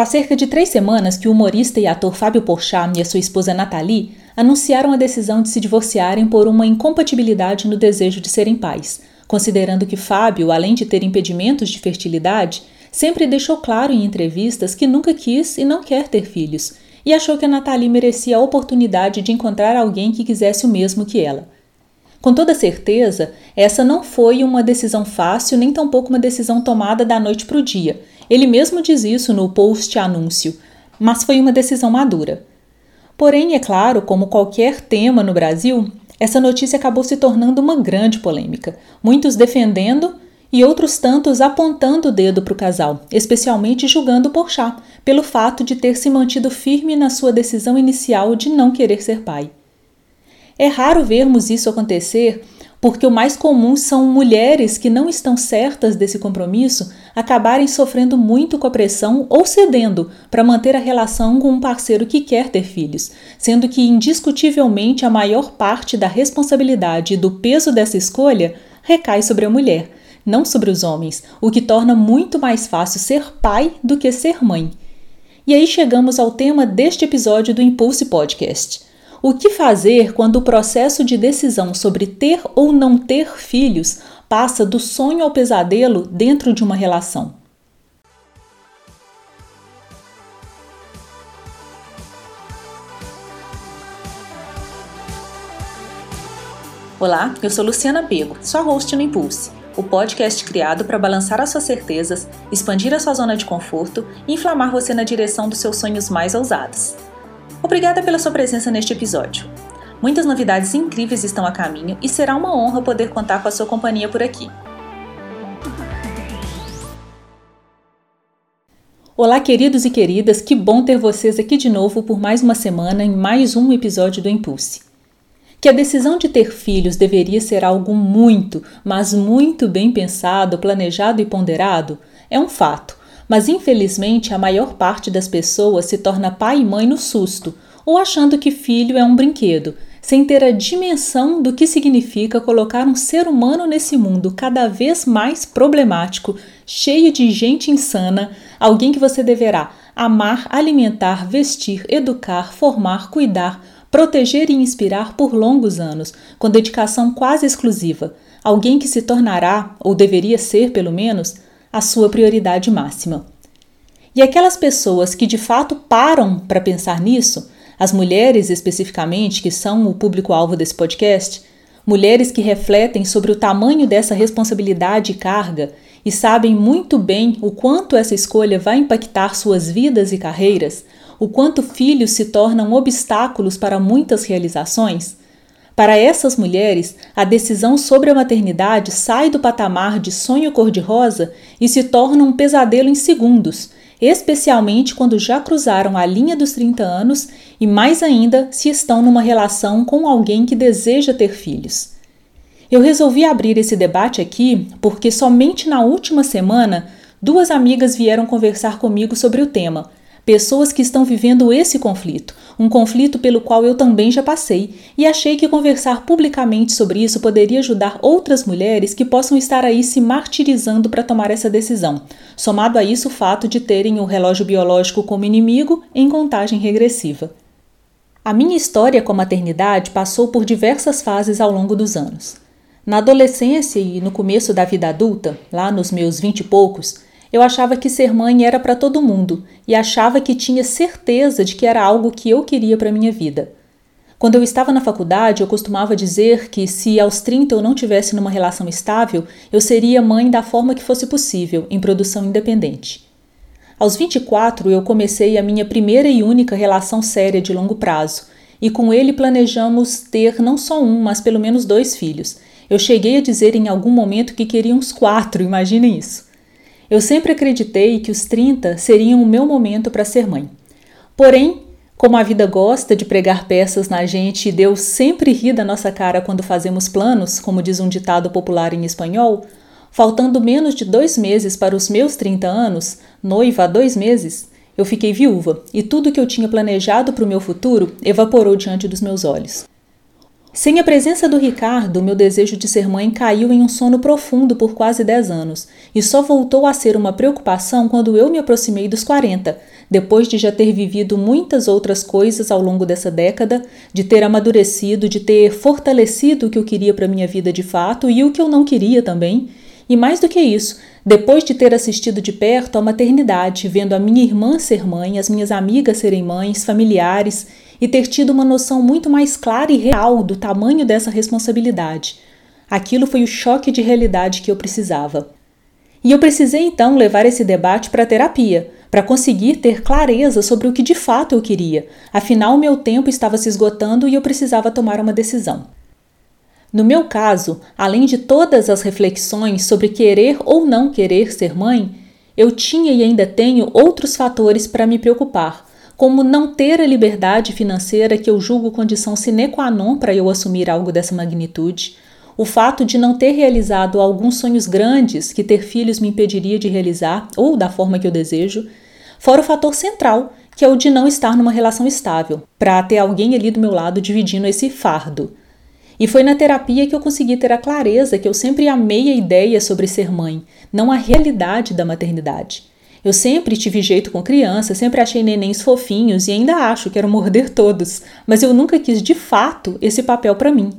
Faz cerca de três semanas que o humorista e ator Fábio Porchat e a sua esposa Nathalie anunciaram a decisão de se divorciarem por uma incompatibilidade no desejo de serem pais, considerando que Fábio, além de ter impedimentos de fertilidade, sempre deixou claro em entrevistas que nunca quis e não quer ter filhos, e achou que a Nathalie merecia a oportunidade de encontrar alguém que quisesse o mesmo que ela. Com toda certeza, essa não foi uma decisão fácil, nem tampouco uma decisão tomada da noite para o dia, ele mesmo diz isso no post anúncio, mas foi uma decisão madura. Porém, é claro, como qualquer tema no Brasil, essa notícia acabou se tornando uma grande polêmica, muitos defendendo e outros tantos apontando o dedo para o casal, especialmente julgando Porchat pelo fato de ter se mantido firme na sua decisão inicial de não querer ser pai. É raro vermos isso acontecer porque o mais comum são mulheres que não estão certas desse compromisso acabarem sofrendo muito com a pressão ou cedendo para manter a relação com um parceiro que quer ter filhos, sendo que indiscutivelmente a maior parte da responsabilidade e do peso dessa escolha recai sobre a mulher, não sobre os homens, o que torna muito mais fácil ser pai do que ser mãe. E aí chegamos ao tema deste episódio do Impulse Podcast. O que fazer quando o processo de decisão sobre ter ou não ter filhos passa do sonho ao pesadelo dentro de uma relação? Olá, eu sou Luciana Pego, sua host no Impulse, o podcast criado para balançar as suas certezas, expandir a sua zona de conforto e inflamar você na direção dos seus sonhos mais ousados. Obrigada pela sua presença neste episódio. Muitas novidades incríveis estão a caminho e será uma honra poder contar com a sua companhia por aqui. Olá, queridos e queridas, que bom ter vocês aqui de novo por mais uma semana em mais um episódio do Impulse. Que a decisão de ter filhos deveria ser algo muito, mas muito bem pensado, planejado e ponderado é um fato mas infelizmente a maior parte das pessoas se torna pai e mãe no susto, ou achando que filho é um brinquedo, sem ter a dimensão do que significa colocar um ser humano nesse mundo cada vez mais problemático, cheio de gente insana, alguém que você deverá amar, alimentar, vestir, educar, formar, cuidar, proteger e inspirar por longos anos, com dedicação quase exclusiva. Alguém que se tornará, ou deveria ser pelo menos, a sua prioridade máxima. E aquelas pessoas que de fato param para pensar nisso, as mulheres especificamente, que são o público-alvo desse podcast, mulheres que refletem sobre o tamanho dessa responsabilidade e carga e sabem muito bem o quanto essa escolha vai impactar suas vidas e carreiras, o quanto filhos se tornam obstáculos para muitas realizações, para essas mulheres, a decisão sobre a maternidade sai do patamar de sonho cor-de-rosa e se torna um pesadelo em segundos, especialmente quando já cruzaram a linha dos 30 anos e, mais ainda, se estão numa relação com alguém que deseja ter filhos. Eu resolvi abrir esse debate aqui porque somente na última semana duas amigas vieram conversar comigo sobre o tema pessoas que estão vivendo esse conflito, um conflito pelo qual eu também já passei, e achei que conversar publicamente sobre isso poderia ajudar outras mulheres que possam estar aí se martirizando para tomar essa decisão, somado a isso o fato de terem o relógio biológico como inimigo em contagem regressiva. A minha história com a maternidade passou por diversas fases ao longo dos anos. Na adolescência e no começo da vida adulta, lá nos meus vinte e poucos, eu achava que ser mãe era para todo mundo e achava que tinha certeza de que era algo que eu queria para minha vida. Quando eu estava na faculdade, eu costumava dizer que se aos 30 eu não tivesse numa relação estável, eu seria mãe da forma que fosse possível, em produção independente. Aos 24, eu comecei a minha primeira e única relação séria de longo prazo, e com ele planejamos ter não só um, mas pelo menos dois filhos. Eu cheguei a dizer em algum momento que queria uns quatro, imaginem isso. Eu sempre acreditei que os 30 seriam o meu momento para ser mãe. Porém, como a vida gosta de pregar peças na gente e Deus sempre ri da nossa cara quando fazemos planos, como diz um ditado popular em espanhol, faltando menos de dois meses para os meus 30 anos, noiva há dois meses, eu fiquei viúva e tudo que eu tinha planejado para o meu futuro evaporou diante dos meus olhos. Sem a presença do Ricardo, meu desejo de ser mãe caiu em um sono profundo por quase 10 anos e só voltou a ser uma preocupação quando eu me aproximei dos 40, depois de já ter vivido muitas outras coisas ao longo dessa década, de ter amadurecido, de ter fortalecido o que eu queria para minha vida de fato e o que eu não queria também. E mais do que isso, depois de ter assistido de perto a maternidade, vendo a minha irmã ser mãe, as minhas amigas serem mães, familiares e ter tido uma noção muito mais clara e real do tamanho dessa responsabilidade. Aquilo foi o choque de realidade que eu precisava. E eu precisei então levar esse debate para a terapia, para conseguir ter clareza sobre o que de fato eu queria. Afinal, meu tempo estava se esgotando e eu precisava tomar uma decisão. No meu caso, além de todas as reflexões sobre querer ou não querer ser mãe, eu tinha e ainda tenho outros fatores para me preocupar, como não ter a liberdade financeira que eu julgo condição sine qua non para eu assumir algo dessa magnitude, o fato de não ter realizado alguns sonhos grandes que ter filhos me impediria de realizar ou da forma que eu desejo, fora o fator central, que é o de não estar numa relação estável, para ter alguém ali do meu lado dividindo esse fardo. E foi na terapia que eu consegui ter a clareza que eu sempre amei a ideia sobre ser mãe, não a realidade da maternidade. Eu sempre tive jeito com criança, sempre achei nenéns fofinhos e ainda acho, quero morder todos, mas eu nunca quis de fato esse papel para mim.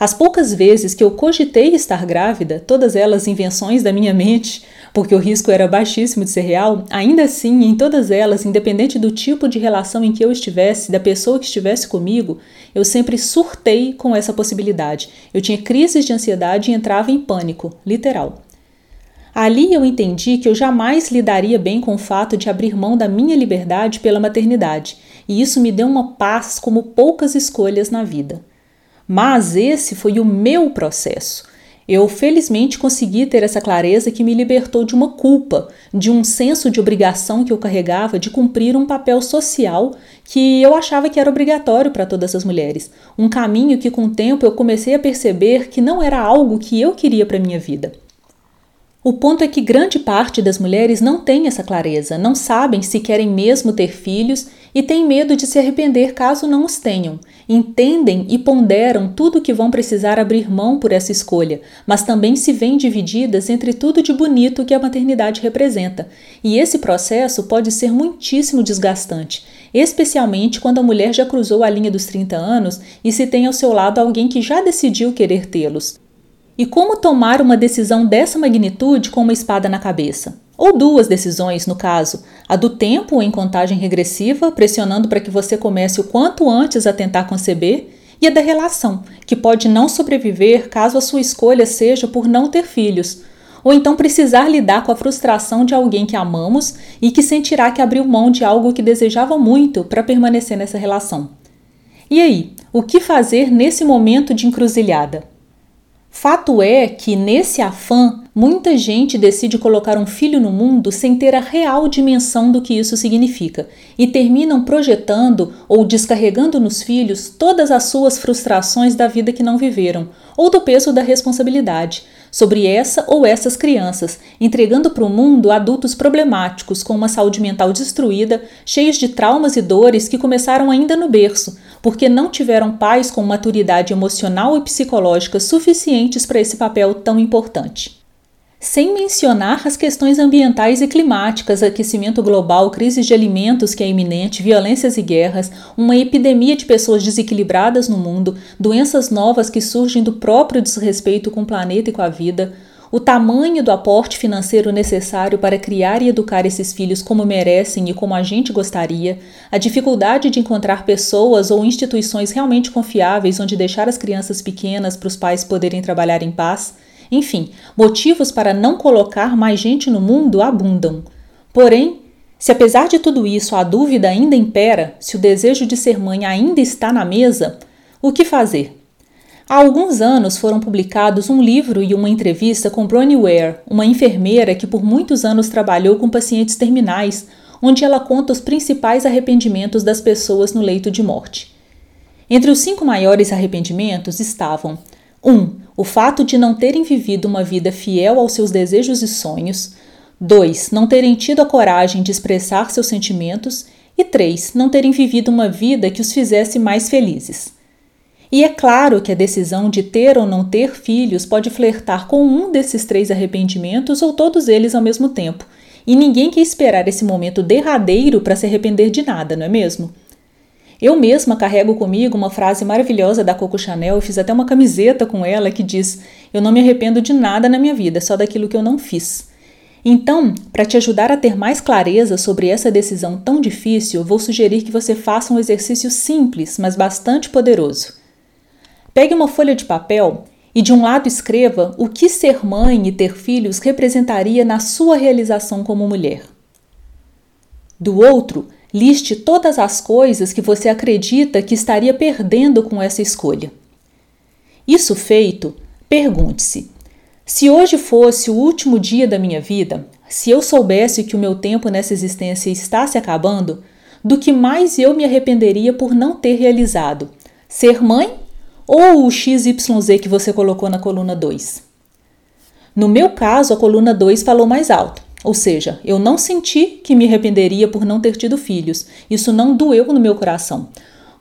As poucas vezes que eu cogitei estar grávida, todas elas invenções da minha mente, porque o risco era baixíssimo de ser real, ainda assim, em todas elas, independente do tipo de relação em que eu estivesse, da pessoa que estivesse comigo, eu sempre surtei com essa possibilidade. Eu tinha crises de ansiedade e entrava em pânico, literal. Ali eu entendi que eu jamais lidaria bem com o fato de abrir mão da minha liberdade pela maternidade, e isso me deu uma paz como poucas escolhas na vida. Mas esse foi o meu processo. Eu felizmente consegui ter essa clareza que me libertou de uma culpa, de um senso de obrigação que eu carregava de cumprir um papel social que eu achava que era obrigatório para todas as mulheres. Um caminho que com o tempo eu comecei a perceber que não era algo que eu queria para minha vida. O ponto é que grande parte das mulheres não tem essa clareza, não sabem se querem mesmo ter filhos e têm medo de se arrepender caso não os tenham. Entendem e ponderam tudo o que vão precisar abrir mão por essa escolha, mas também se veem divididas entre tudo de bonito que a maternidade representa. E esse processo pode ser muitíssimo desgastante, especialmente quando a mulher já cruzou a linha dos 30 anos e se tem ao seu lado alguém que já decidiu querer tê-los. E como tomar uma decisão dessa magnitude com uma espada na cabeça? Ou duas decisões, no caso, a do tempo em contagem regressiva, pressionando para que você comece o quanto antes a tentar conceber, e a da relação, que pode não sobreviver caso a sua escolha seja por não ter filhos, ou então precisar lidar com a frustração de alguém que amamos e que sentirá que abriu mão de algo que desejava muito para permanecer nessa relação. E aí, o que fazer nesse momento de encruzilhada? Fato é que, nesse afã, muita gente decide colocar um filho no mundo sem ter a real dimensão do que isso significa e terminam projetando ou descarregando nos filhos todas as suas frustrações da vida que não viveram ou do peso da responsabilidade sobre essa ou essas crianças, entregando para o mundo adultos problemáticos com uma saúde mental destruída, cheios de traumas e dores que começaram ainda no berço, porque não tiveram pais com maturidade emocional e psicológica suficientes para esse papel tão importante. Sem mencionar as questões ambientais e climáticas, aquecimento global, crises de alimentos que é iminente, violências e guerras, uma epidemia de pessoas desequilibradas no mundo, doenças novas que surgem do próprio desrespeito com o planeta e com a vida, o tamanho do aporte financeiro necessário para criar e educar esses filhos como merecem e como a gente gostaria, a dificuldade de encontrar pessoas ou instituições realmente confiáveis onde deixar as crianças pequenas para os pais poderem trabalhar em paz, enfim, motivos para não colocar mais gente no mundo abundam. Porém, se apesar de tudo isso a dúvida ainda impera, se o desejo de ser mãe ainda está na mesa, o que fazer? Há alguns anos foram publicados um livro e uma entrevista com Bronnie Ware, uma enfermeira que por muitos anos trabalhou com pacientes terminais, onde ela conta os principais arrependimentos das pessoas no leito de morte. Entre os cinco maiores arrependimentos estavam 1. Um, o fato de não terem vivido uma vida fiel aos seus desejos e sonhos. 2. Não terem tido a coragem de expressar seus sentimentos. E 3. Não terem vivido uma vida que os fizesse mais felizes. E é claro que a decisão de ter ou não ter filhos pode flertar com um desses três arrependimentos ou todos eles ao mesmo tempo. E ninguém quer esperar esse momento derradeiro para se arrepender de nada, não é mesmo? Eu mesma carrego comigo uma frase maravilhosa da Coco Chanel, eu fiz até uma camiseta com ela que diz: Eu não me arrependo de nada na minha vida, só daquilo que eu não fiz. Então, para te ajudar a ter mais clareza sobre essa decisão tão difícil, vou sugerir que você faça um exercício simples, mas bastante poderoso. Pegue uma folha de papel e de um lado escreva o que ser mãe e ter filhos representaria na sua realização como mulher. Do outro, liste todas as coisas que você acredita que estaria perdendo com essa escolha. Isso feito, pergunte-se: se hoje fosse o último dia da minha vida, se eu soubesse que o meu tempo nessa existência está se acabando, do que mais eu me arrependeria por não ter realizado? Ser mãe ou o XYZ que você colocou na coluna 2? No meu caso, a coluna 2 falou mais alto, ou seja, eu não senti que me arrependeria por não ter tido filhos. Isso não doeu no meu coração.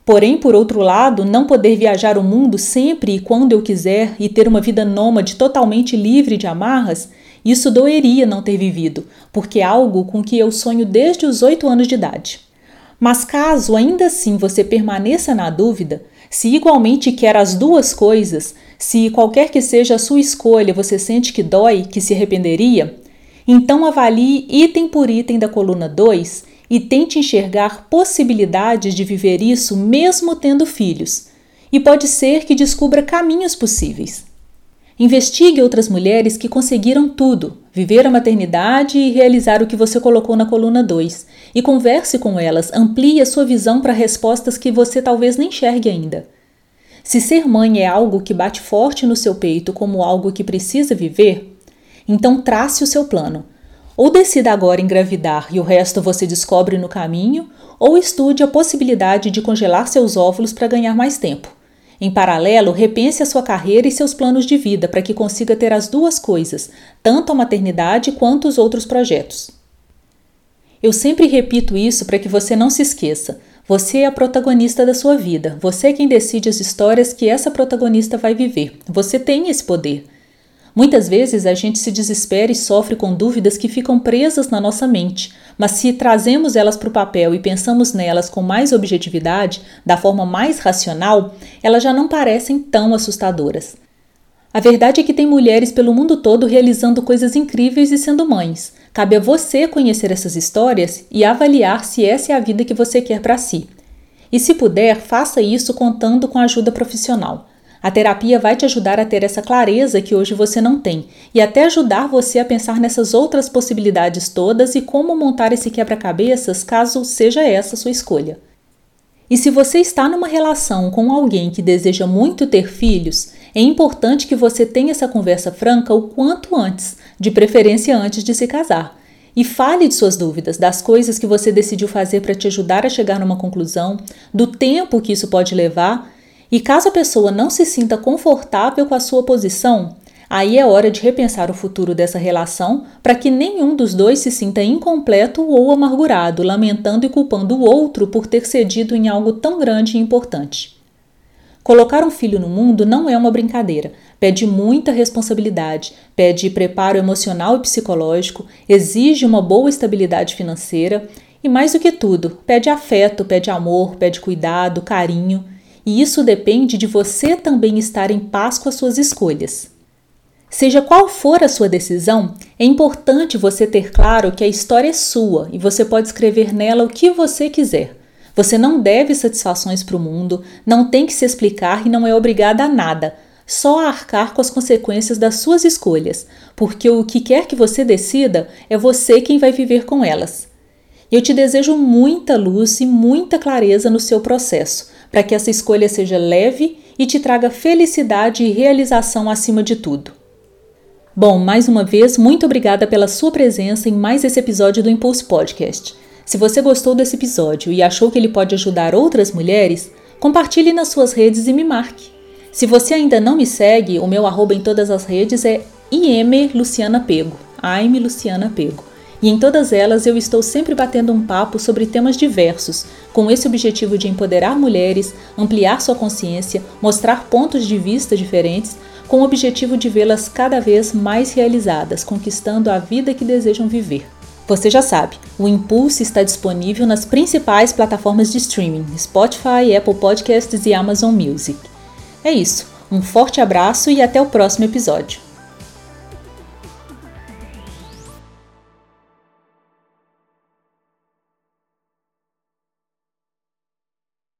Porém, por outro lado, não poder viajar o mundo sempre e quando eu quiser e ter uma vida nômade totalmente livre de amarras, isso doeria não ter vivido, porque é algo com que eu sonho desde os oito anos de idade. Mas caso ainda assim você permaneça na dúvida, se igualmente quer as duas coisas, se qualquer que seja a sua escolha você sente que dói, que se arrependeria, então avalie item por item da coluna 2 e tente enxergar possibilidades de viver isso mesmo tendo filhos. E pode ser que descubra caminhos possíveis. Investigue outras mulheres que conseguiram tudo, viver a maternidade e realizar o que você colocou na coluna 2. E converse com elas, amplie a sua visão para respostas que você talvez nem enxergue ainda. Se ser mãe é algo que bate forte no seu peito como algo que precisa viver, então trace o seu plano. Ou decida agora engravidar e o resto você descobre no caminho, ou estude a possibilidade de congelar seus óvulos para ganhar mais tempo. Em paralelo, repense a sua carreira e seus planos de vida para que consiga ter as duas coisas, tanto a maternidade quanto os outros projetos. Eu sempre repito isso para que você não se esqueça. Você é a protagonista da sua vida. Você é quem decide as histórias que essa protagonista vai viver. Você tem esse poder. Muitas vezes a gente se desespera e sofre com dúvidas que ficam presas na nossa mente, mas se trazemos elas para o papel e pensamos nelas com mais objetividade, da forma mais racional, elas já não parecem tão assustadoras. A verdade é que tem mulheres pelo mundo todo realizando coisas incríveis e sendo mães. Cabe a você conhecer essas histórias e avaliar se essa é a vida que você quer para si. E se puder, faça isso contando com ajuda profissional. A terapia vai te ajudar a ter essa clareza que hoje você não tem e até ajudar você a pensar nessas outras possibilidades todas e como montar esse quebra-cabeças caso seja essa sua escolha. E se você está numa relação com alguém que deseja muito ter filhos, é importante que você tenha essa conversa franca o quanto antes, de preferência antes de se casar. E fale de suas dúvidas, das coisas que você decidiu fazer para te ajudar a chegar numa conclusão, do tempo que isso pode levar e caso a pessoa não se sinta confortável com a sua posição, aí é hora de repensar o futuro dessa relação para que nenhum dos dois se sinta incompleto ou amargurado, lamentando e culpando o outro por ter cedido em algo tão grande e importante. Colocar um filho no mundo não é uma brincadeira, pede muita responsabilidade, pede preparo emocional e psicológico, exige uma boa estabilidade financeira e, mais do que tudo, pede afeto, pede amor, pede cuidado, carinho e isso depende de você também estar em paz com as suas escolhas. Seja qual for a sua decisão, é importante você ter claro que a história é sua e você pode escrever nela o que você quiser. Você não deve satisfações para o mundo, não tem que se explicar e não é obrigada a nada, só a arcar com as consequências das suas escolhas, porque o que quer que você decida é você quem vai viver com elas. Eu te desejo muita luz e muita clareza no seu processo, para que essa escolha seja leve e te traga felicidade e realização acima de tudo. Bom, mais uma vez, muito obrigada pela sua presença em mais esse episódio do Impulso Podcast. Se você gostou desse episódio e achou que ele pode ajudar outras mulheres, compartilhe nas suas redes e me marque. Se você ainda não me segue, o meu arroba em todas as redes é IM Luciana Pego. I'm Luciana Pego. E em todas elas eu estou sempre batendo um papo sobre temas diversos, com esse objetivo de empoderar mulheres, ampliar sua consciência, mostrar pontos de vista diferentes, com o objetivo de vê-las cada vez mais realizadas, conquistando a vida que desejam viver. Você já sabe, o Impulse está disponível nas principais plataformas de streaming: Spotify, Apple Podcasts e Amazon Music. É isso, um forte abraço e até o próximo episódio.